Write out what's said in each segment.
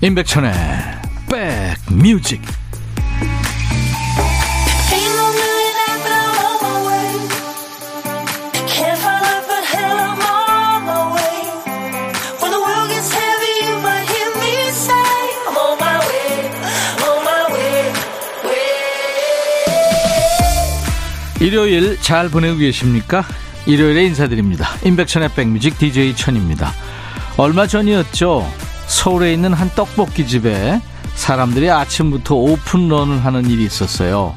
임백천의 백뮤직 일요일 잘 보내고 계십니까? 일요일에 인사드립니다. 임백천의 백뮤직 DJ 천입니다. 얼마 전이었죠. 서울에 있는 한 떡볶이 집에 사람들이 아침부터 오픈런을 하는 일이 있었어요.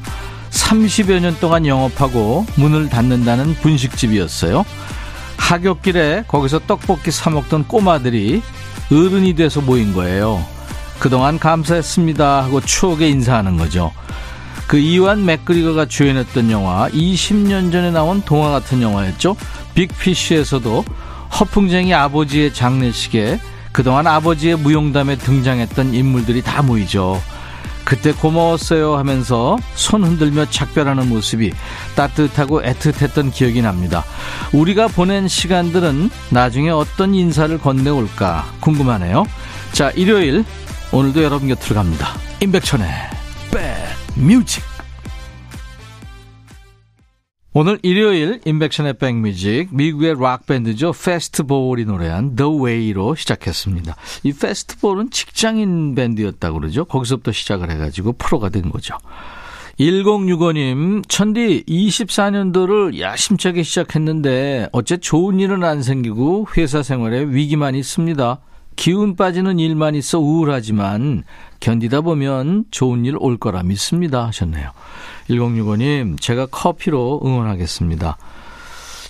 30여 년 동안 영업하고 문을 닫는다는 분식집이었어요. 하굣길에 거기서 떡볶이 사먹던 꼬마들이 어른이 돼서 모인 거예요. 그동안 감사했습니다 하고 추억에 인사하는 거죠. 그 이완 맥그리거가 주연했던 영화 20년 전에 나온 동화 같은 영화였죠. 빅피쉬에서도 허풍쟁이 아버지의 장례식에 그동안 아버지의 무용담에 등장했던 인물들이 다 모이죠. 그때 고마웠어요 하면서 손 흔들며 작별하는 모습이 따뜻하고 애틋했던 기억이 납니다. 우리가 보낸 시간들은 나중에 어떤 인사를 건네올까 궁금하네요. 자, 일요일 오늘도 여러분 곁으로 갑니다. 임백천의 백뮤직 오늘 일요일 인백션의 백뮤직 미국의 락 밴드죠. 패스트볼이 노래한 The Way로 시작했습니다. 이 패스트볼은 직장인 밴드였다고 그러죠. 거기서부터 시작을 해가지고 프로가 된 거죠. 1065님, 천디 24년도를 야심차게 시작했는데 어째 좋은 일은 안 생기고 회사 생활에 위기만 있습니다. 기운 빠지는 일만 있어 우울하지만 견디다 보면 좋은 일 올 거라 믿습니다 하셨네요. 1065님, 제가 커피로 응원하겠습니다.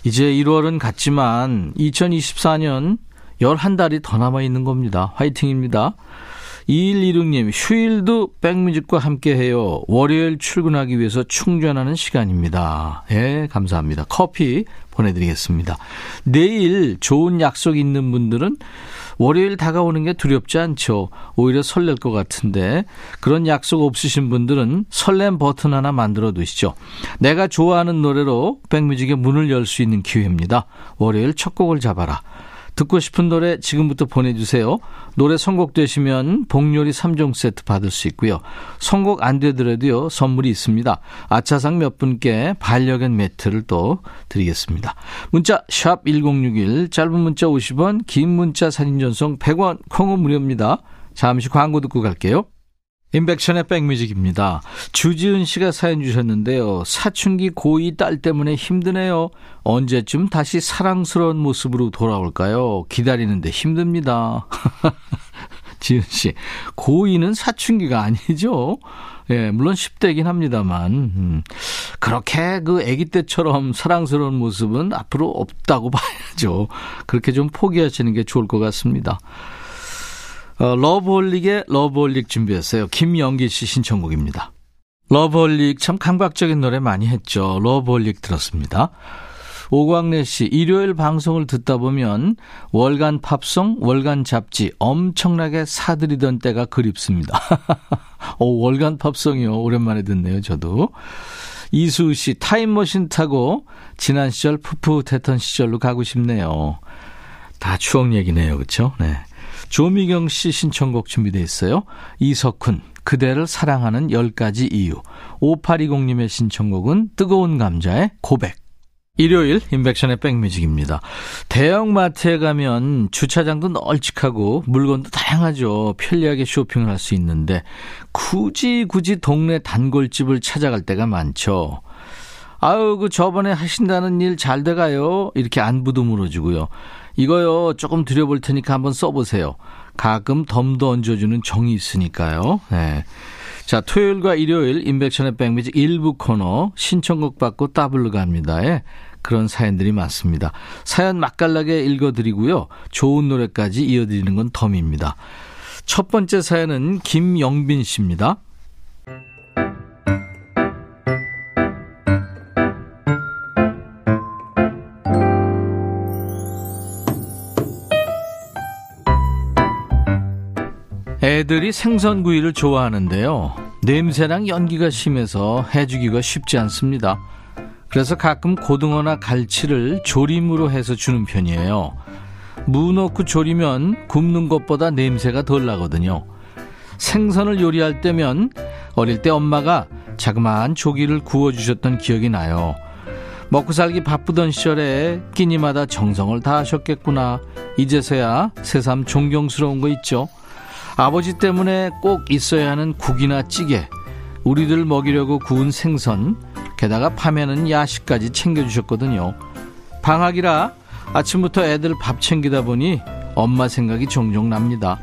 이제 1월은 갔지만 2024년 11달이 더 남아 있는 겁니다. 화이팅입니다. 2126님, 휴일도 백뮤직과 함께 해요. 월요일 출근하기 위해서 충전하는 시간입니다. 예, 감사합니다. 커피 보내드리겠습니다. 내일 좋은 약속 있는 분들은 월요일 다가오는 게 두렵지 않죠. 오히려 설렐 것 같은데 그런 약속 없으신 분들은 설렘 버튼 하나 만들어 두시죠. 내가 좋아하는 노래로 백뮤직의 문을 열 수 있는 기회입니다. 월요일 첫 곡을 잡아라. 듣고 싶은 노래 지금부터 보내주세요. 노래 선곡되시면 복요리 3종 세트 받을 수 있고요. 선곡 안 되더라도요. 선물이 있습니다. 아차상 몇 분께 반려견 매트를 또 드리겠습니다. 문자 샵1061 짧은 문자 50원 긴 문자 사진 전송 100원 콩은 무료입니다. 잠시 광고 듣고 갈게요. 인백션의 백뮤직입니다. 주지은 씨가 사연 주셨는데요. 사춘기 고2 딸 때문에 힘드네요. 언제쯤 다시 사랑스러운 모습으로 돌아올까요? 기다리는데 힘듭니다. 지은 씨, 고2는 사춘기가 아니죠? 예, 물론 10대긴 합니다만, 음, 그렇게 그 아기 때처럼 사랑스러운 모습은 앞으로 없다고 봐야죠. 그렇게 좀 포기하시는 게 좋을 것 같습니다. 어, 러브홀릭의 러브홀릭 준비했어요. 김영기 씨 신청곡입니다. 러브홀릭 참 감각적인 노래 많이 했죠. 러브홀릭 들었습니다. 오광래 씨, 일요일 방송을 듣다 보면 월간 팝송, 월간 잡지 엄청나게 사들이던 때가 그립습니다. 오, 월간 팝송이요. 오랜만에 듣네요, 저도. 이수 씨, 타임머신 타고 지난 시절 풋풋했던 시절로 가고 싶네요. 다 추억 얘기네요. 그렇죠? 네. 조미경 씨 신청곡 준비되어 있어요. 이석훈, 그대를 사랑하는 10가지 이유. 5820님의 신청곡은 뜨거운 감자의 고백. 일요일 인백션의 백뮤직입니다. 대형마트에 가면 주차장도 널찍하고 물건도 다양하죠. 편리하게 쇼핑을 할 수 있는데 굳이 굳이 동네 단골집을 찾아갈 때가 많죠. 아유, 그 저번에 하신다는 일 잘 돼가요. 이렇게 안부도 물어주고요. 이거요, 조금 드려볼 테니까 한번 써보세요. 가끔 덤도 얹어주는 정이 있으니까요. 네. 자, 토요일과 일요일 인백션의 백뮤직 일부 코너 신청곡 받고 따블로 갑니다. 예. 그런 사연들이 많습니다. 사연 맛깔나게 읽어드리고요. 좋은 노래까지 이어드리는 건 덤입니다. 첫 번째 사연은 김영빈 씨입니다. 애들이 생선구이를 좋아하는데요. 냄새랑 연기가 심해서 해주기가 쉽지 않습니다. 그래서 가끔 고등어나 갈치를 조림으로 해서 주는 편이에요. 무 넣고 조리면 굽는 것보다 냄새가 덜 나거든요. 생선을 요리할 때면 어릴 때 엄마가 자그마한 조기를 구워주셨던 기억이 나요. 먹고 살기 바쁘던 시절에 끼니마다 정성을 다하셨겠구나. 이제서야 새삼 존경스러운 거 있죠. 아버지 때문에 꼭 있어야 하는 국이나 찌개, 우리들 먹이려고 구운 생선, 게다가 밤에는 야식까지 챙겨주셨거든요. 방학이라 아침부터 애들 밥 챙기다 보니 엄마 생각이 종종 납니다.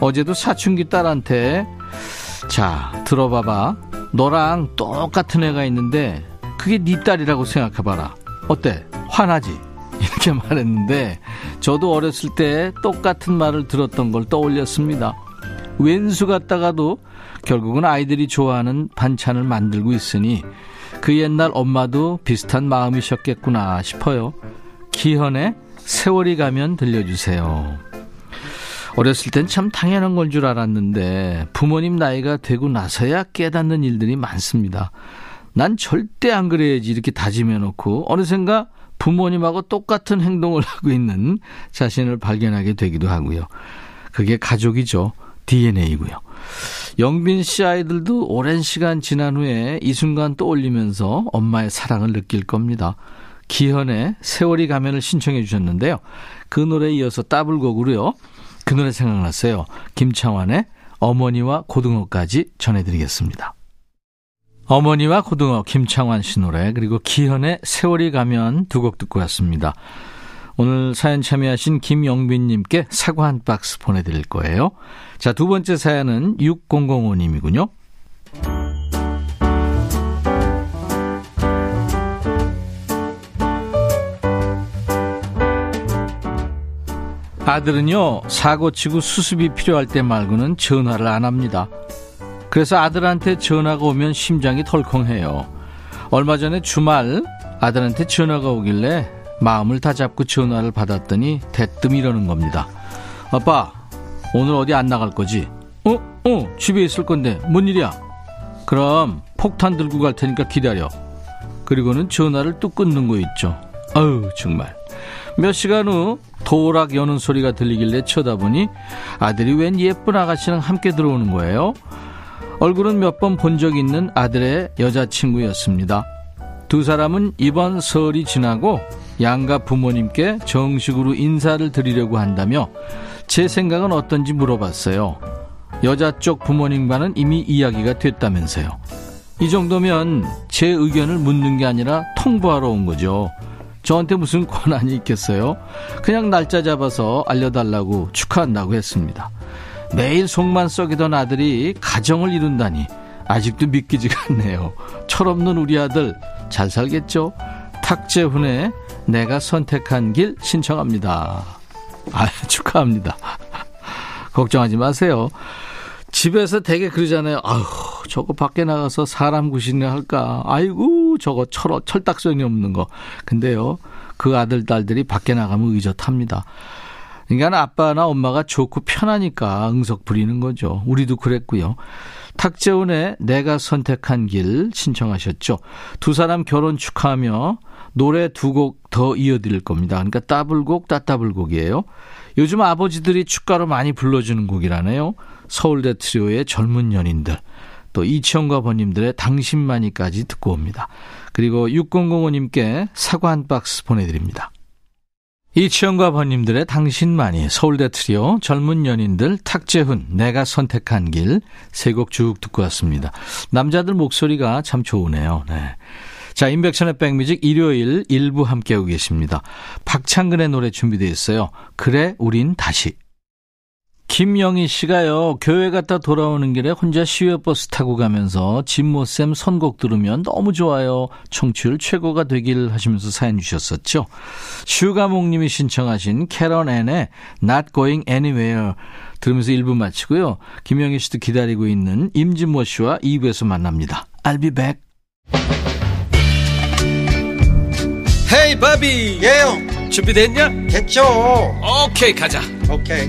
어제도 사춘기 딸한테 자 들어봐봐 너랑 똑같은 애가 있는데 그게 네 딸이라고 생각해봐라 어때 화나지 이렇게 말했는데 저도 어렸을 때 똑같은 말을 들었던 걸 떠올렸습니다. 왼수 같다가도 결국은 아이들이 좋아하는 반찬을 만들고 있으니 그 옛날 엄마도 비슷한 마음이셨겠구나 싶어요. 기현의 세월이 가면 들려주세요. 어렸을 땐 참 당연한 건 줄 알았는데 부모님 나이가 되고 나서야 깨닫는 일들이 많습니다. 난 절대 안 그래야지 이렇게 다짐해 놓고 어느샌가 부모님하고 똑같은 행동을 하고 있는 자신을 발견하게 되기도 하고요. 그게 가족이죠. DNA고요. 영빈 씨 아이들도 오랜 시간 지난 후에 이 순간 떠올리면서 엄마의 사랑을 느낄 겁니다. 기현의 세월이 가면을 신청해 주셨는데요. 그 노래에 이어서 따블곡으로요. 그 노래 생각났어요. 김창완의 어머니와 고등어까지 전해드리겠습니다. 어머니와 고등어 김창완 씨 노래 그리고 기현의 세월이 가면 두 곡 듣고 왔습니다. 오늘 사연 참여하신 김영빈님께 사과 한 박스 보내드릴 거예요. 자, 두 번째 사연은 6005님이군요. 아들은요, 사고 치고 수습이 필요할 때 말고는 전화를 안 합니다. 그래서 아들한테 전화가 오면 심장이 덜컹해요. 얼마 전에 주말 아들한테 전화가 오길래 마음을 다 잡고 전화를 받았더니 대뜸 이러는 겁니다. 아빠, 오늘 어디 안 나갈 거지? 어? 어, 집에 있을 건데, 뭔 일이야? 그럼 폭탄 들고 갈 테니까 기다려. 그리고는 전화를 뚝 끊는 거 있죠. 아유, 정말. 몇 시간 후 도락 여는 소리가 들리길래 쳐다보니 아들이 웬 예쁜 아가씨랑 함께 들어오는 거예요. 얼굴은 몇 번 본 적 있는 아들의 여자친구였습니다. 두 사람은 이번 설이 지나고 양가 부모님께 정식으로 인사를 드리려고 한다며 제 생각은 어떤지 물어봤어요. 여자 쪽 부모님과는 이미 이야기가 됐다면서요. 이 정도면 제 의견을 묻는 게 아니라 통보하러 온 거죠. 저한테 무슨 권한이 있겠어요? 그냥 날짜 잡아서 알려달라고 축하한다고 했습니다. 매일 속만 썩이던 아들이 가정을 이룬다니 아직도 믿기지가 않네요. 철없는 우리 아들 잘 살겠죠? 탁재훈의 내가 선택한 길 신청합니다. 아, 축하합니다. 걱정하지 마세요. 집에서 되게 그러잖아요. 아휴, 저거 밖에 나가서 사람 구실이나 할까. 아이고, 저거 철, 철딱선이 없는 거. 근데요, 그 아들, 딸들이 밖에 나가면 의젓합니다. 그러니까 아빠나 엄마가 좋고 편하니까 응석 부리는 거죠. 우리도 그랬고요. 탁재훈의 내가 선택한 길 신청하셨죠. 두 사람 결혼 축하하며 노래 두 곡 더 이어드릴 겁니다. 그러니까 따블곡, 따따블곡이에요. 요즘 아버지들이 축가로 많이 불러주는 곡이라네요. 서울대 트리오의 젊은 연인들. 또 이치영과 번님들의 당신만이까지 듣고 옵니다. 그리고 6005님께 사과 한 박스 보내드립니다. 이치영과 번님들의 당신만이 서울대 트리오 젊은 연인들 탁재훈 내가 선택한 길 세 곡 쭉 듣고 왔습니다. 남자들 목소리가 참 좋으네요. 네. 자, 인백션의 백뮤직 일요일 일부 함께하고 계십니다. 박창근의 노래 준비되어 있어요. 그래, 우린 다시. 김영희 씨가요, 교회 갔다 돌아오는 길에 혼자 시외버스 타고 가면서 진모쌤 선곡 들으면 너무 좋아요. 청취율 최고가 되길 하시면서 사연 주셨었죠. 슈가몽님이 신청하신 캐런 앤의 Not Going Anywhere 들으면서 1부 마치고요. 김영희 씨도 기다리고 있는 임진모 씨와 2부에서 만납니다. I'll be back. 헤이 바비 예영 준비됐냐? 됐죠 오케이 가자 오케이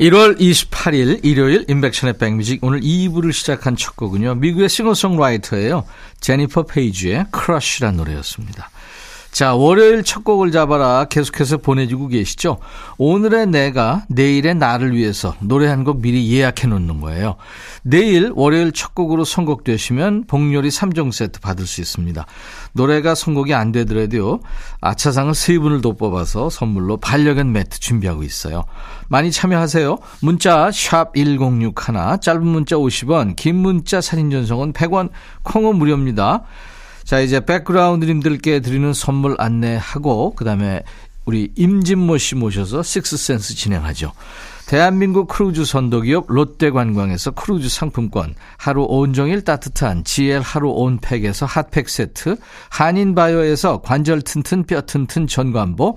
1월 28일 일요일 인백션의 백뮤직 오늘 2부를 시작한 첫 곡은요. 미국의 싱어송라이터예요. 제니퍼 페이지의 크러쉬란 노래였습니다. 자, 월요일 첫 곡을 잡아라 계속해서 보내주고 계시죠? 오늘의 내가 내일의 나를 위해서 노래 한 곡 미리 예약해 놓는 거예요. 내일 월요일 첫 곡으로 선곡되시면 복요리 3종 세트 받을 수 있습니다. 노래가 선곡이 안 되더라도요. 아차상을 세 분을 더 뽑아서 선물로 반려견 매트 준비하고 있어요. 많이 참여하세요. 문자 1061, 짧은 문자 50원, 긴 문자 사진 전송은 100원, 콩은 무료입니다. 자, 이제 백그라운드님들께 드리는 선물 안내하고, 그 다음에 우리 임진모 씨 모셔서 식스센스 진행하죠. 대한민국 크루즈 선도기업 롯데관광에서 크루즈 상품권, 하루 온종일 따뜻한 GL 하루 온팩에서 핫팩 세트, 한인바이오에서 관절 튼튼 뼈 튼튼 전관보,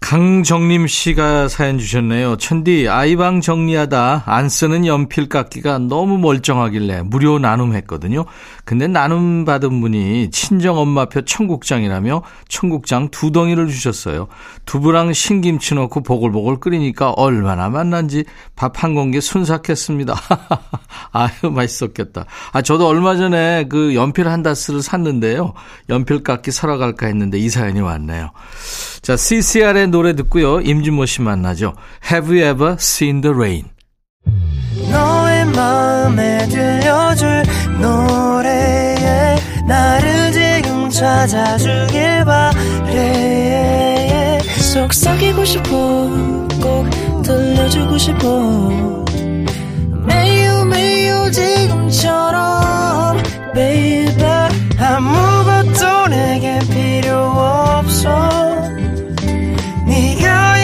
강정림 씨가 사연 주셨네요. 천디, 아이방 정리하다 안 쓰는 연필 깎기가 너무 멀쩡하길래 무료 나눔했거든요. 근데 나눔 받은 분이 친정 엄마표 청국장이라며 청국장 두 덩이를 주셨어요. 두부랑 신김치 넣고 보글보글 끓이니까 얼마나 맛난지 밥 한 공기 순삭했습니다. 아유, 맛있었겠다. 아, 저도 얼마 전에 그 연필 한 다스를 샀는데요. 연필 깎기 사러 갈까 했는데 이 사연이 왔네요. 자, CCR의 노래 듣고요. 임진모 씨 만나죠. Have you ever seen the rain? 너의 마음에 들려줄 노래에 나를 지금 찾아주길 바래 속삭이고 싶어 꼭 들려주고 싶어 매우 매우 지금처럼 baby 아무것도 내게 필요 없어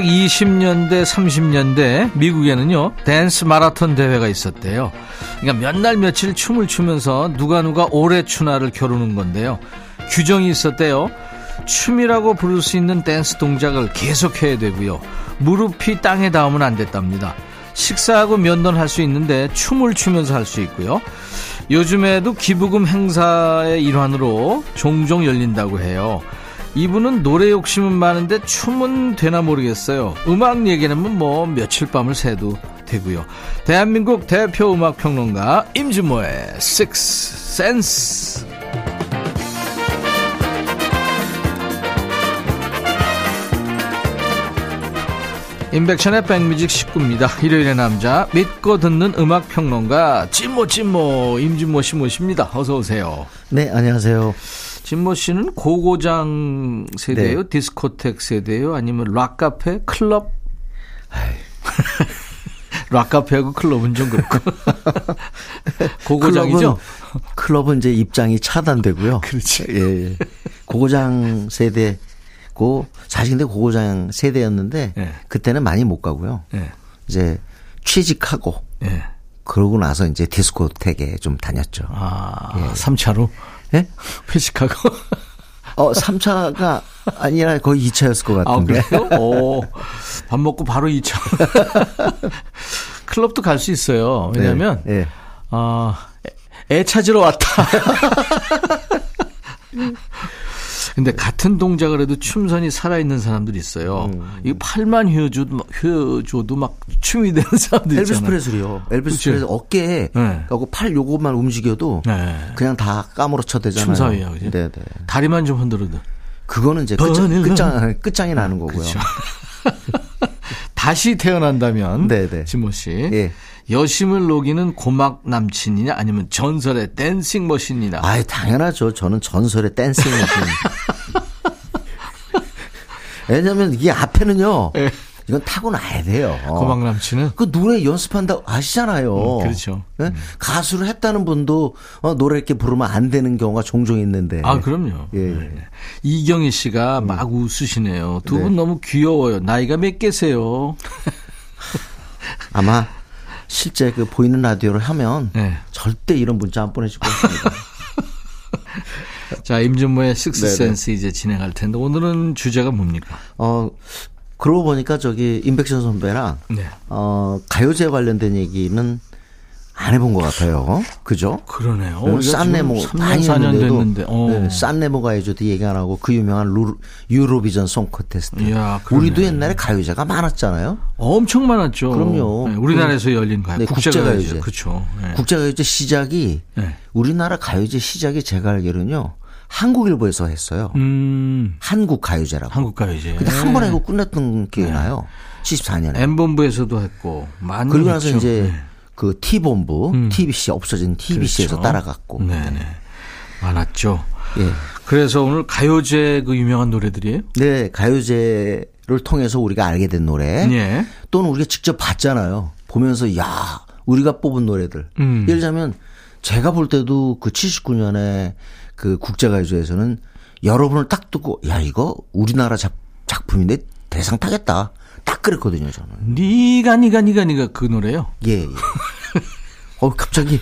(1920년대) (30년대) 미국에는요 댄스 마라톤 대회가 있었대요. 그러니까 몇 날 며칠 춤을 추면서 누가 누가 오래 추나를 겨루는 건데요. 규정이 있었대요. 춤이라고 부를 수 있는 댄스 동작을 계속해야 되고요. 무릎이 땅에 닿으면 안 됐답니다. 식사하고 면도할 수 있는데 춤을 추면서 할 수 있고요. 요즘에도 기부금 행사의 일환으로 종종 열린다고 해요 이분은 노래 욕심은 많은데 춤은 되나 모르겠어요. 음악 얘기는 뭐 며칠 밤을 새도 되고요. 대한민국 대표 음악 평론가 임진모의 Six Sense. 인백션의 백뮤직 식구입니다. 일요일의 남자 믿고 듣는 음악 평론가 찐모 찐모 임진모 씨 모십니다. 어서 오세요. 네, 안녕하세요. 진모 씨는 고고장 세대예요, 네. 디스코텍 세대예요, 아니면 락카페, 클럽? 락카페하고 클럽은 좀 그렇고. 고고장이죠? 클럽은, 클럽은 이제 입장이 차단되고요. 그렇지. 예, 예. 고고장 세대고 사실 근데 고고장 세대였는데 예. 그때는 많이 못 가고요. 예. 이제 취직하고 예. 그러고 나서 이제 디스코텍에 좀 다녔죠. 아, 예. 3차로 예? 회식하고. 어, 3차가 아니라 거의 2차였을 것 아, 같은데. 그래요? 오, 밥 먹고 바로 2차. 클럽도 갈 수 있어요. 왜냐면, 네, 예. 아, 애 찾으러 왔다. 근데 같은 동작을 해도 춤선이 살아있는 사람들이 있어요. 이 팔만 휘어줘도, 막- 휘어줘도 막 춤이 되는 사람들 엘비스 있잖아요. 프레슬리요. 엘비스 그치? 프레슬리 어깨에 네. 하고 팔 요것만 움직여도 네. 그냥 다 까무러쳐 대잖아요. 춤사위야, 그지? 네, 네. 다리만 좀 흔들어도. 그거는 이제 끝장. 끝장, 끝장이 나는 거고요. 다시 태어난다면. 네네. 지모 씨. 예. 여심을 녹이는 고막 남친이냐 아니면 전설의 dancing machine이냐. 아이, 당연하죠. 저는 전설의 댄싱 머신. 왜냐면 이게 앞에는요. 예. 이건 타고나야 돼요. 고막 남친은 그 노래 연습한다 아시잖아요. 음, 그렇죠. 예? 가수를 했다는 분도 어, 노래 이렇게 부르면 안 되는 경우가 종종 있는데. 아, 그럼요. 예. 네. 이경희 씨가 막 웃으시네요. 두분 네. 너무 귀여워요. 나이가 몇 개세요? 아마 실제 그 보이는 라디오를 하면 네. 절대 이런 문자 안 보내실 것 같습니다. 자, 임준모의. 식스센스 이제 진행할 텐데 오늘은 주제가 뭡니까? 어, 그러고 보니까 저기 임백천 선배랑 네. 어, 가요제 관련된 얘기는 안 해본 것 같아요. 그죠? 그러네요. 네, 우리가 싼네모 지금 3년, 많이 4년 했는데도 됐는데. 어. 네, 싼네모 가요제도 얘기 안 하고 그 유명한 루, 유로비전 송 콘테스트. 이야. 우리도 옛날에 가요제가 많았잖아요. 엄청 많았죠. 그럼요. 네, 우리나라에서 열린 가요. 네, 국제가요제. 국제가요제. 그렇죠. 네. 국제가요제 시작이 네. 우리나라 가요제 시작이 제가 알기로는요. 한국일보에서 했어요. 음, 한국 가요제라고. 한국가요제. 근데 한 번에 하고 끝났던 기억이 나요. 74년에. M본부에서도 했고 많이 그리고 나서 했죠. 이제 네. 그 T본부, TBC 없어진 TBC에서 그렇죠. 따라갔고. 네네. 많았죠. 예. 그래서 오늘 가요제 그 유명한 노래들이에요? 네, 가요제를 통해서 우리가 알게 된 노래. 예. 또는 우리가 직접 봤잖아요. 보면서 야, 우리가 뽑은 노래들. 음. 예를 들자면 제가 볼 때도 그 79년에 그 국제가요제에서는 여러분을 딱 듣고 야, 이거 우리나라 작, 작품인데 대상 타겠다. 딱 그랬거든요, 저는. 니가 니가 니가 니가 그 노래요. 예, 예. 어, 갑자기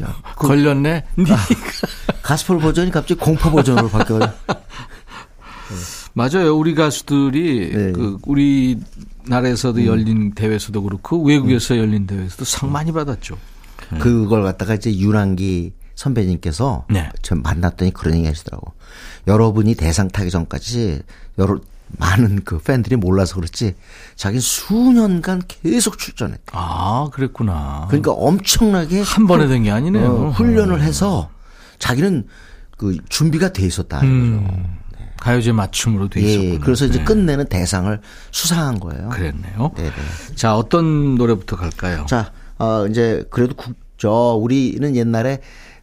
야, 그 걸렸네. 니가. 가스펠 버전이 갑자기 공파 버전으로 바뀌어요. 맞아요. 우리 가수들이 네. 그 우리 나라에서도 열린 대회에서도 그렇고 외국에서 열린 대회에서도 상 많이 받았죠. 그걸 갖다가 이제 유랑기 선배님께서 네. 좀 만났더니 그런 얘기 하시더라고. 여러분이 대상 타기 전까지 여러 많은 그 팬들이 몰라서 그렇지 자기는 수년간 계속 출전했다. 아, 그랬구나. 그러니까 엄청나게 한 번에 된 게 아니네요. 어, 훈련을 해서 자기는 그 준비가 돼 있었다 이거죠. 가요제 맞춤으로 돼 예, 있었구나. 그래서 이제 네. 끝내는 대상을 수상한 거예요. 그랬네요. 네네. 자, 어떤 노래부터 갈까요? 자, 어, 이제 그래도 국, 저, 우리는 옛날에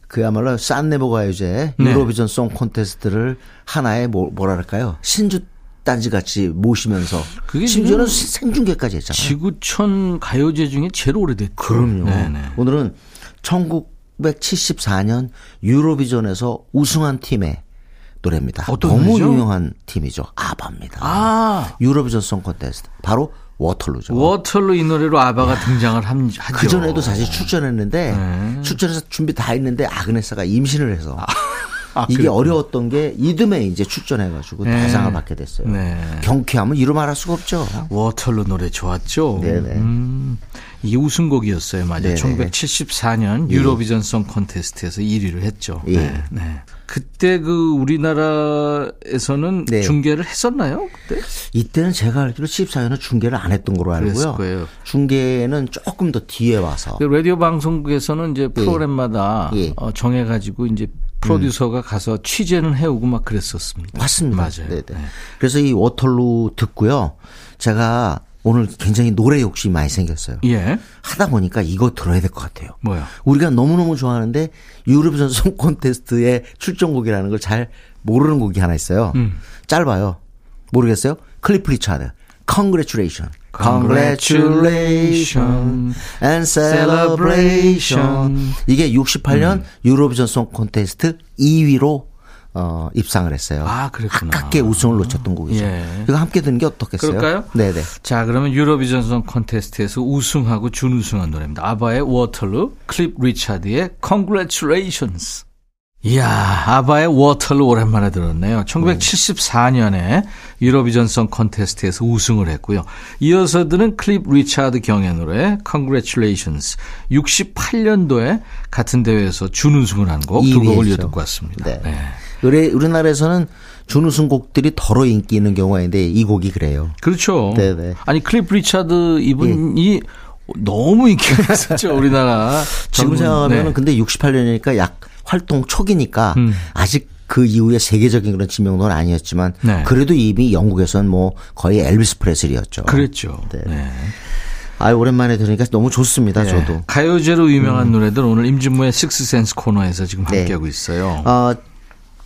그야말로 싼네보 가 요제 네. 유로비전 송 콘테스트를 하나의 뭐, 뭐랄까요? 신주 단지 같이 모시면서 그게 심지어는 생중계까지 했잖아요. 지구촌 가요제 중에 제일 오래됐죠. 그럼요. 네네. 오늘은 1974년 유로비전에서 우승한 팀의 노래입니다. 너무 노래죠? 유명한 팀이죠. 아바입니다. 아, 유로비전 송 콘테스트. 바로 워털루죠. 워털로 이 노래로 아바가 등장을 함, 하죠. 그 전에도 사실 출전했는데 네. 출전해서 준비 다 했는데 아그네스가 임신을 해서 아, 이게 그랬구나. 어려웠던 게 이듬해 이제 출전해가지고 네. 대상을 받게 됐어요. 네. 경쾌하면 이루 말할 수가 없죠. 워털로 노래 좋았죠. 네네. 음, 이게 우승곡이었어요, 맞아요. 네네. 1974년 유로비전 송 콘테스트에서 1위를 했죠. 예. 네, 네. 그때 그 우리나라에서는 네. 중계를 했었나요? 그때? 이때는 제가 알기로 14년은 중계를 안 했던 걸로 알고요. 거예요. 중계는 조금 더 뒤에 와서 그 라디오 방송국에서는 이제 프로그램마다 예. 어, 정해가지고 이제 프로듀서가 가서 취재는 해오고 막 그랬었습니다. 맞습니다. 맞아요. 네네. 네. 그래서 이 워털루 듣고요. 제가 오늘 굉장히 노래 욕심이 많이 생겼어요. 예. 하다 보니까 이거 들어야 될 것 같아요. 뭐야? 우리가 너무너무 좋아하는데 유로비전 송 콘테스트의 출전곡이라는 걸 잘 모르는 곡이 하나 있어요. 음. 짧아요. 모르겠어요? 클리프 리차드. Congratulation. Congratulation and celebration. 이게 68년 유로비전 송 콘테스트 2위로 어, 입상을 했어요. 아, 그랬구나. 아깝게 우승을 놓쳤던 곡이죠. 예. 이거 함께 듣는 게 어떻겠어요? 그럴까요? 네네. 자, 그러면 유로비전 송 콘테스트에서 우승하고 준우승한 노래입니다. 아바의 워털루, 클리프 리차드의 Congratulations. 이야, 아바의 Waterloo를 오랜만에 들었네요. 1974년에 유로비전송 콘테스트에서 우승을 했고요. 이어서 들은 클리프 리차드 경의 노래 Congratulations. 68년도에 같은 대회에서 준우승을 한 곡 두 곡을. 듣고 왔습니다. 네. 네. 우리 우리나라에서는 준우승 곡들이 더러 인기 있는 경우가 있는데 이 곡이 그래요. 그렇죠. 네네. 아니 클리프 리차드 이분이 너무 인기가 있었죠 우리나라. 지금 생각하면 네. 근데 68년이니까 약 활동 초기니까 음. 아직 그 이후에 세계적인 그런 지명도는 아니었지만 네. 그래도 이미 영국에서는 뭐 거의 엘비스 프레슬리였죠. 그랬죠. 네. 네. 아 오랜만에 들으니까 너무 좋습니다. 네. 저도. 음. 가요제로 유명한 노래들 오늘 임진모의 식스센스 코너에서 지금 네. 함께하고 있어요. 어,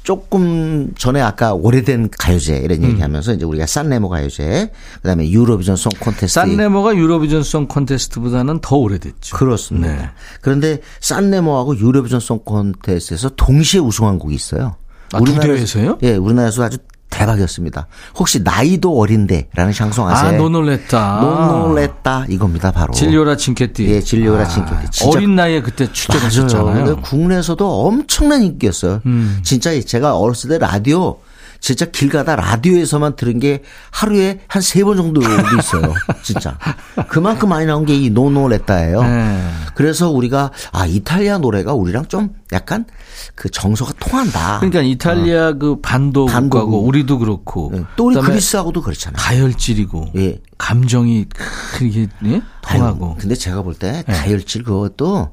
조금 전에 아까 오래된 가요제 음. 이런 얘기하면서 이제 우리가 산레모 가요제, 그다음에 유로비전 송 콘테스트. 산레모가 유로비전 송 콘테스트보다는 더 오래됐죠. 그렇습니다. 네. 그런데 산레모하고 유로비전 송 콘테스트에서 동시에 우승한 곡이 있어요. 아, 두 대회에서요? 예, 우리나라에서 아주 대박이었습니다. 혹시 나이도 어린데라는 샹송 아세요? 아, 노놀랬다. 노놀랬다 이겁니다, 바로. 진료라 칭케띠. 예, 진료라 칭케띠. 진짜 어린 나이에 그때. 출전하셨잖아요. 국내에서도 엄청난 인기였어요. 음. 진짜 제가 어렸을 때 라디오 진짜 길 가다 라디오에서만 들은 게 하루에 한 세 번 정도 있어요. 진짜. 그만큼 많이 나온 게 이 노노레타예요. 네. 그래서 우리가 아 이탈리아 노래가 우리랑 좀 약간 그 정서가 통한다. 그러니까 이탈리아 그 반도국하고 반도국. 우리도 그렇고 네. 또 우리 그리스하고도 그렇잖아요. 가열질이고 예. 감정이 크게 예? 통하고 아유, 근데 제가 볼때 네. 가열질 그것도 에,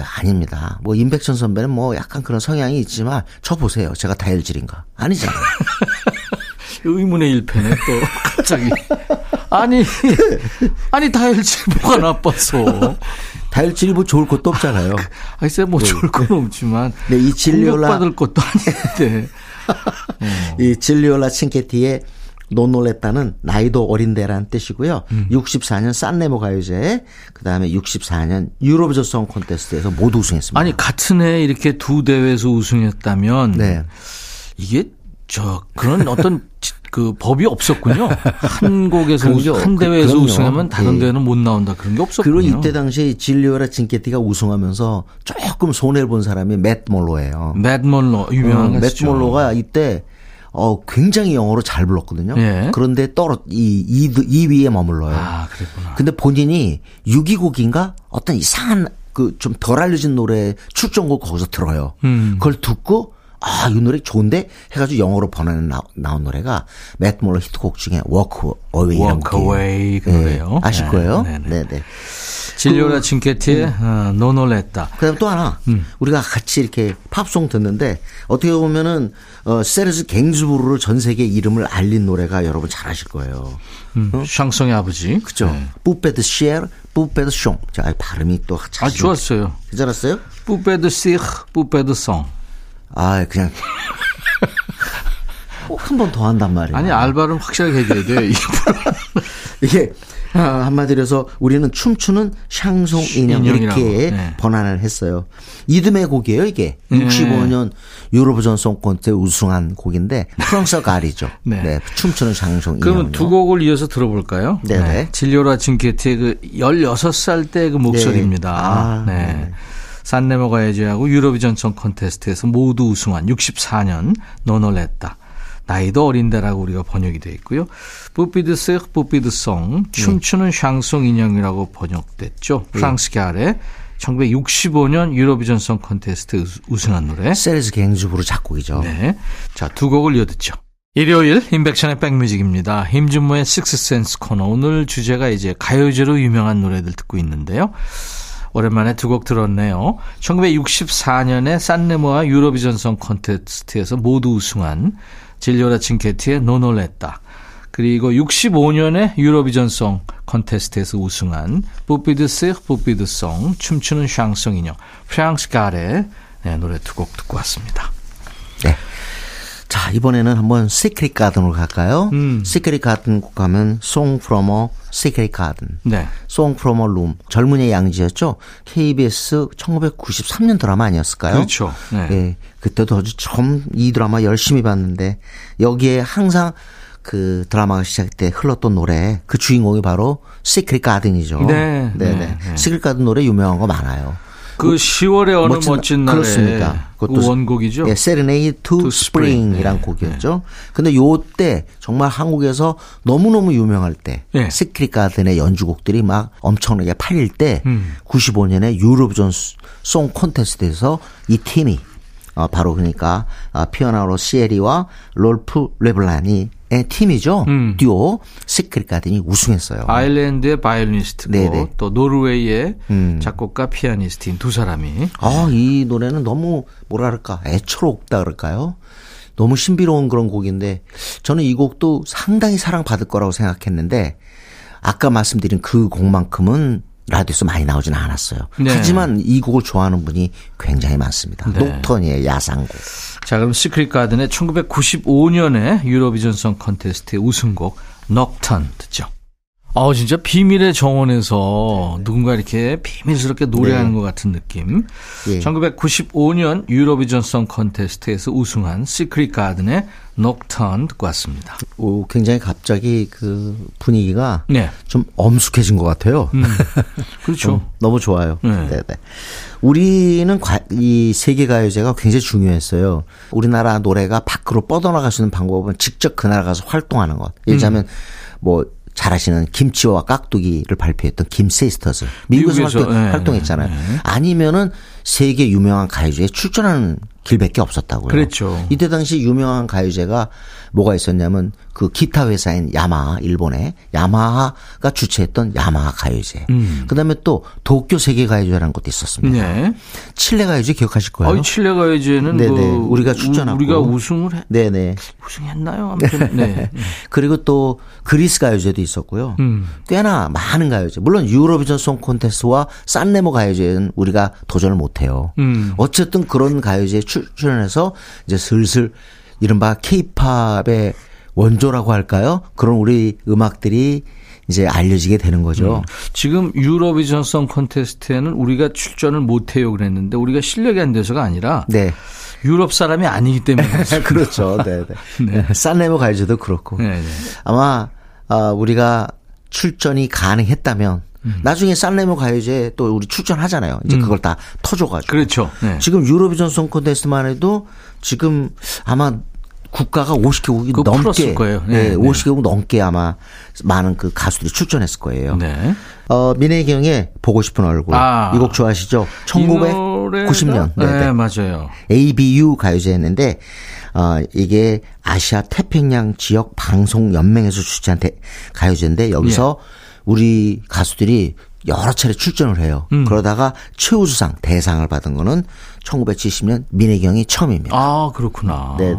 아닙니다. 뭐 임백천 선배는 뭐 약간 그런 성향이 있지만 저 보세요. 제가 다혈질인가? 아니잖아요. 의문의 일패네 또 갑자기 아니 아니 다혈질 뭐가 나빴어 다혈질이 뭐 좋을 것도 없잖아요. 아 글쎄 뭐 좋을 건 없지만 네, 이 진리올라 받을 것도 아닌데 이 진리올라 칭케티의 노놀레타는 나이도 어린데라는 뜻이고요. 음. 64년 산레모 가요제, 그 다음에 64년 유로비전 송 콘테스트에서 모두 우승했습니다. 아니 같은 해 이렇게 두 대회에서 우승했다면 네. 이게 저 그런 어떤 지- 그 법이 없었군요 한 곡에서. 우승, 한 그- 대회에서 그럼요. 우승하면 다른 예. 대회는 못 나온다 그런 게 없었군요 그리고 이때 당시 진리올라 칭케티가 우승하면서 조금 손해를 본 사람이 맷 몰로예요. 맷 몰로 유명한 어, 맷. 몰로가 이때 어 굉장히 영어로 잘 불렀거든요. 예. 그런데 떨어 이 2, 위에 머물러요. 아 그랬구나 근데 본인이 6위곡인가 어떤 이상한 그 좀 덜 알려진 노래 출전곡 거기서 들어요. 음. 그걸 듣고 아, 이 노래 좋은데 해가지고 영어로 번안에 나, 나온 노래가 맷 몰러 히트곡 중에 Walk Away라는 Walk Away 그 노래요. 아실 네, 거예요? 네. 네. 진료라 칭케티의 어, 노놀레타 그다음 또 하나 음. 우리가 같이 이렇게 팝송 듣는데 어떻게 보면은 어 세르스 갱즈부르를 전 세계 이름을 알린 노래가 여러분 잘 아실 거예요. 음, 샹송의 아버지 그죠? 네. 뿌페드 시엘, 뿌페드 숑. 자, 아, 발음이 또 잘. 아 좋았어요 괜찮았어요? 뿌페드 시흐 뿌페드 송 아, 그냥 꼭 한 번 더 한단 말이에요. 아니 알바를 확실하게 해줘야 돼이 이게 아, 한마디로 해서 우리는 춤추는 샹송 인형. 이렇게 네. 번안을 했어요. 이듬해 곡이에요, 이게. 네. 65년 유로비전 송콘테 우승한 곡인데 프랑스 가리죠. 네. 네. 춤추는 샹송 인형. 그러면 두 곡을 이어서 들어볼까요? 네네. 질리오라 칭케티의 그 16살 때 그 목소리입니다. 네. 아, 네. 네. 산레모 가요제하고 유로비전 송 콘테스트에서 모두 우승한 64년 Non ho l'età. 나이도 어린데라고 우리가 번역이 되어 있고요. Poupée de cire, poupée de son 춤추는 샹송 인형이라고 번역됐죠. 프랑스 갈의 1965년 유로비전 송 콘테스트 우승한 노래. 세르주 갱스부르 작곡이죠. 네. 자, 두 곡을 이어듣죠. 일요일 인백션의 백뮤직입니다. 힘준모의 식스센스 코너. 오늘 주제가 이제 가요제로 유명한 노래들 듣고 있는데요. 오랜만에 두 곡 들었네요. 1964년에 산네모와 유로비전송 콘테스트에서 모두 우승한 진료라 칭케티의 노놀레타. 그리고 65년에 유로비전송 콘테스트에서 우승한 뿌피드스 뿌피드송 춤추는 샹송 인형 프랑스 갈의 네, 노래 두 곡 듣고 왔습니다. 네. 자, 이번에는 한번 시크릿 가든으로 갈까요? 음. 시크릿 가든 곡 가면 Song from a Secret Garden. 네. Song from a Room. 젊은이의 양지였죠? KBS 1993년 드라마 아니었을까요? 그렇죠. 네. 예. 그때도 아주 처음 이 드라마 열심히 봤는데 여기에 항상 그 드라마가 시작 때 흘렀던 노래 그 주인공이 바로 시크릿 가든이죠. 네, 네, 네, 네. 네. 시크릿 가든 노래 유명한 거 많아요. 그 10월의 어느 멋진 멋진, 날- 날에 그렇습니다. 그 그것도 원곡이죠. 예, Serenade to Spring이란 네. 곡이었죠. 근데 요때 정말 한국에서 너무너무 유명할 때 네. 시크릿 가든의 연주곡들이 막 엄청나게 팔릴 때 음. 95년에 유로비전 송 콘테스트에서 이 팀이 어, 바로 그러니까 아, 피오뉼라 셰리와 롤프 뢰블란이 의 팀이죠. 음. 듀오 시크릿 가든이 우승했어요. 아일랜드의 바이올리니스트고 네네. 또 노르웨이의 음. 작곡가 피아니스트인 두 사람이 아, 이 노래는 너무 뭐랄까 애처롭다 그럴까요? 너무 신비로운 그런 곡인데 저는 이 곡도 상당히 사랑받을 거라고 생각했는데 아까 말씀드린 그 곡만큼은 라디오에서 많이 나오지는 않았어요. 네. 하지만 이 곡을 좋아하는 분이 굉장히 많습니다. 네. 녹턴이의 야상곡. 자 그럼 시크릿 가든의 1995년에 유로비전 송 콘테스트의 우승곡 녹턴 듣죠. 아 진짜 비밀의 정원에서 누군가 이렇게 비밀스럽게 노래하는 네. 것 같은 느낌. 예. 1995년 유로비전 송 콘테스트에서 우승한 시크릿 가든의 녹턴 듣고 왔습니다. 오, 굉장히 갑자기 그 분위기가 네. 좀 엄숙해진 것 같아요. 그렇죠. 음, 너무 좋아요. 네. 네. 네 우리는 과- 이 세계 가요제가 굉장히 중요했어요. 우리나라 노래가 밖으로 뻗어나갈 수 있는 방법은 직접 그 나라 가서 활동하는 것. 예를 들자면 뭐 잘 아시는 김치와 깍두기를 발표했던 김세이스터즈 미국에서, 미국에서, 활동, 네, 활동했잖아요. 네. 아니면은 세계 유명한 가요제에 출전하는 길밖에 없었다고요. 그랬죠. 이때 당시 유명한 가요제가 뭐가 있었냐면 그 기타 회사인 야마하 일본의 야마하가 주최했던 야마하 가요제. 그다음에 또 도쿄 세계 가요제라는 것도 있었습니다. 네. 칠레 가요제 기억하실 거예요? 아이 칠레 가요제는 네네. 그 우리가 우- 출전하고. 우리가 우승을 해, 네네. 우승했나요? 아무튼 네. 그리고 또 그리스 가요제도 있었고요. 음. 꽤나 많은 가요제. 물론 유로비전 송 콘테스트와 산레모 가요제는 우리가 도전을 못 해요. 음. 어쨌든 그런 가요제에 출연해서 이제 슬슬 이른바 케이팝의 원조라고 할까요? 그런 우리 음악들이 이제 알려지게 되는 거죠. 지금 유로비전 송 콘테스트에는 우리가 출전을 못 해요 그랬는데 우리가 실력이 안 돼서가 아니라 네. 유럽 사람이 아니기 때문에. 그렇죠. 네, 네. 산레모 가요제도 그렇고. 네, 네. 아마 아, 우리가 출전이 가능했다면 음. 나중에 산레모 가요제 또 우리 출전하잖아요. 이제 그걸 다 터줘가지고. 그렇죠. 네. 지금 유로비전 송 콘테스트만 해도 지금 아마 국가가 50개국이 그거 넘게 풀었을 거예요. 네, 네, 네. 50개국 넘게 아마 많은 그 가수들이 출전했을 거예요. 네. 어, 민혜경의 보고 싶은 얼굴. 아. 이곡 좋아하시죠? 이 노래가- 1990년. 네, 네, 네. 맞아요. ABU 가요제였는데 어, 이게 아시아 태평양 지역 방송 연맹에서 주최한 대- 가요제인데 여기서 예. 우리 가수들이 여러 차례 출전을 해요. 음. 그러다가 최우수상 대상을 받은 거는 1970년 민혜경이 처음입니다. 아 그렇구나. 네네.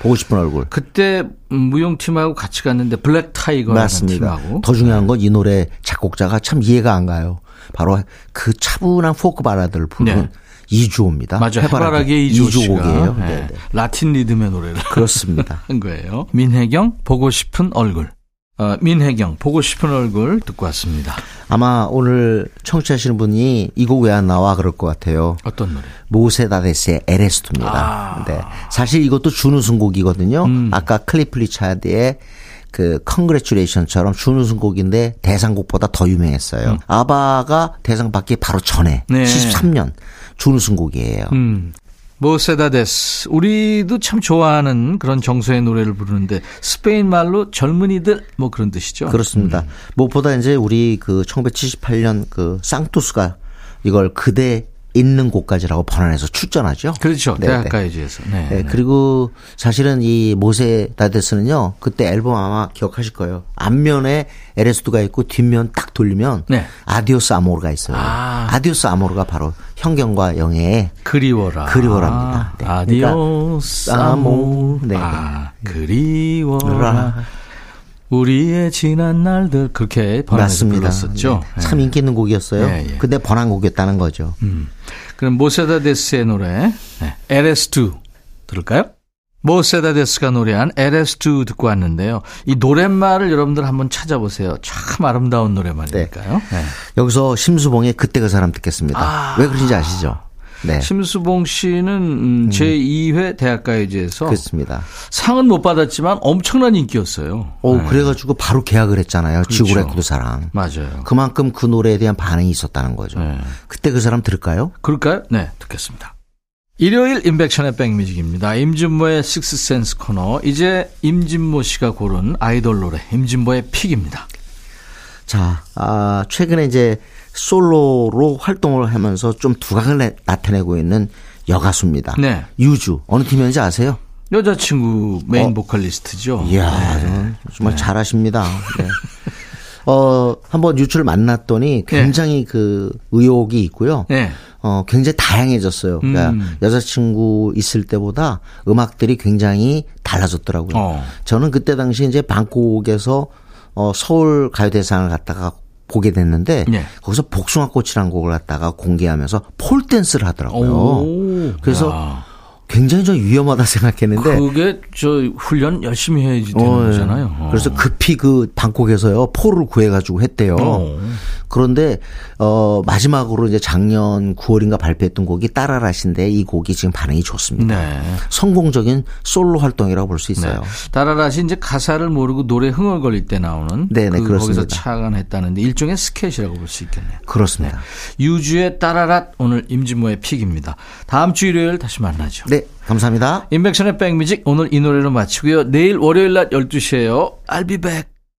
보고 싶은 얼굴. 그때 무용팀하고 같이 갔는데 블랙 타이거라는 맞습니다. 팀하고 더 중요한 건 이 노래 작곡자가 참 이해가 안 가요. 바로 그 차분한 포크 발라드를 부른 네. 이주호입니다. 맞아 해바라기의 이주호 씨가 이주호 곡이에요. 네. 네. 네. 라틴 리듬의 노래를 그렇습니다. 한 거예요. 민혜경 보고 싶은 얼굴. 어, 민혜경 보고 싶은 얼굴 듣고 왔습니다. 아마 오늘 청취하시는 분이 이 곡 왜 안 나와 그럴 것 같아요. 어떤 노래? 모세다데스의 Eres tú입니다. 아. 네. 사실 이것도 준우승 곡이거든요. 음. 아까 클리프 리차드의 그 Congratulations처럼 준우승 곡인데 대상곡보다 더 유명했어요. 아바가 대상 받기 바로 전에 음. 네. 73년 준우승 곡이에요. 음. 모세다데스. 우리도 참 좋아하는 그런 정서의 노래를 부르는데 스페인 말로 젊은이들 뭐 그런 뜻이죠. 그렇습니다. 무엇보다 이제 우리 그 1978년 그 쌍투스가 이걸 그대 있는 곳까지라고 번안해서 출전하죠. 그렇죠. 네, 대학 네. 가요제에서. 네. 네, 그리고 사실은 이 모세 다데스는요, 그때 앨범 아마 기억하실 거예요. 앞면에 Eres tú가 있고 뒷면 딱 돌리면 네. Adiós amor가 있어요. 아. Adiós amor가 바로 현경과 영애의 그리워라. 그리워라입니다. 네. Adiós 그러니까 amor. 네. 아, 그리워라. 라. 우리의 지난 날들 그렇게 번안해서. 불렀었죠. 네. 참 인기 있는 곡이었어요. 예, 예. 근데 번안곡이었다는 거죠. 음. 그럼 모세다데스의 노래 네. LS2 들을까요? 모세다데스가 노래한 LS2 듣고 왔는데요. 이 노랫말을 여러분들 한번 찾아보세요. 참 아름다운 노래말이니까요. 네. 여기서 심수봉의 그때 그 사람 듣겠습니다. 아. 왜 그런지 아시죠? 네. 심수봉 씨는 음, 제2회 대학가요제에서 그렇습니다. 상은 못 받았지만 엄청난 인기였어요. 어, 네. 그래가지고 바로 계약을 했잖아요. 그렇죠. 지구레코드사랑. 맞아요. 그만큼 그 노래에 대한 반응이 있었다는 거죠. 네. 그때 그 사람 들을까요? 그럴까요? 네, 듣겠습니다. 일요일 인백션의 백뮤직입니다. 임진모의 식스센스 코너. 이제 임진모 씨가 고른 아이돌 노래 임진모의 pick입니다. 자, 아, 최근에 이제 솔로로 활동을 하면서 좀 두각을 내- 나타내고 있는 여가수입니다. 네. 유주. 어느 팀이었는지 아세요? 여자친구 메인 어. 보컬리스트죠. 이야, 네. 정말 잘하십니다. 네. 어, 한번 유주를 만났더니 굉장히 그 의욕이 있고요. 네. 어, 굉장히 다양해졌어요. 그러니까 음. 여자친구 있을 때보다 음악들이 굉장히 달라졌더라고요. 어. 저는 그때 당시 이제 방콕에서 어, 서울 가요대상을 갖다가 보게 됐는데 네. 거기서 복숭아꽃이라는 곡을 갖다가 공개하면서 pole dance를 하더라고요. 오. 그래서 야. 굉장히 좀 위험하다 생각했는데 그게 저 훈련 열심히 해야지 되는 어, 예. 거잖아요. 어. 그래서 급히 그 방콕에서요 pole을 구해가지고 했대요. 어. 그런데 어 마지막으로 이제 작년 9월인가 발표했던 곡이 따라라신데 이 곡이 지금 반응이 좋습니다. 네. 성공적인 솔로 활동이라고 볼수 네. 있어요. 따라라시 이제 가사를 모르고 노래 흥얼거릴 때 나오는 네네, 그 그렇습니다. 거기서 착안했다는데 일종의 스케치라고 볼 수 있겠네요. 그렇습니다. 유주의 따라랏 오늘 임진모의 픽입니다. 다음 주 일요일 다시 만나죠. 네, 감사합니다. 인백션의 백뮤직 오늘 이 노래로 마치고요. 내일 월요일 낮 12시에요. I'll be back.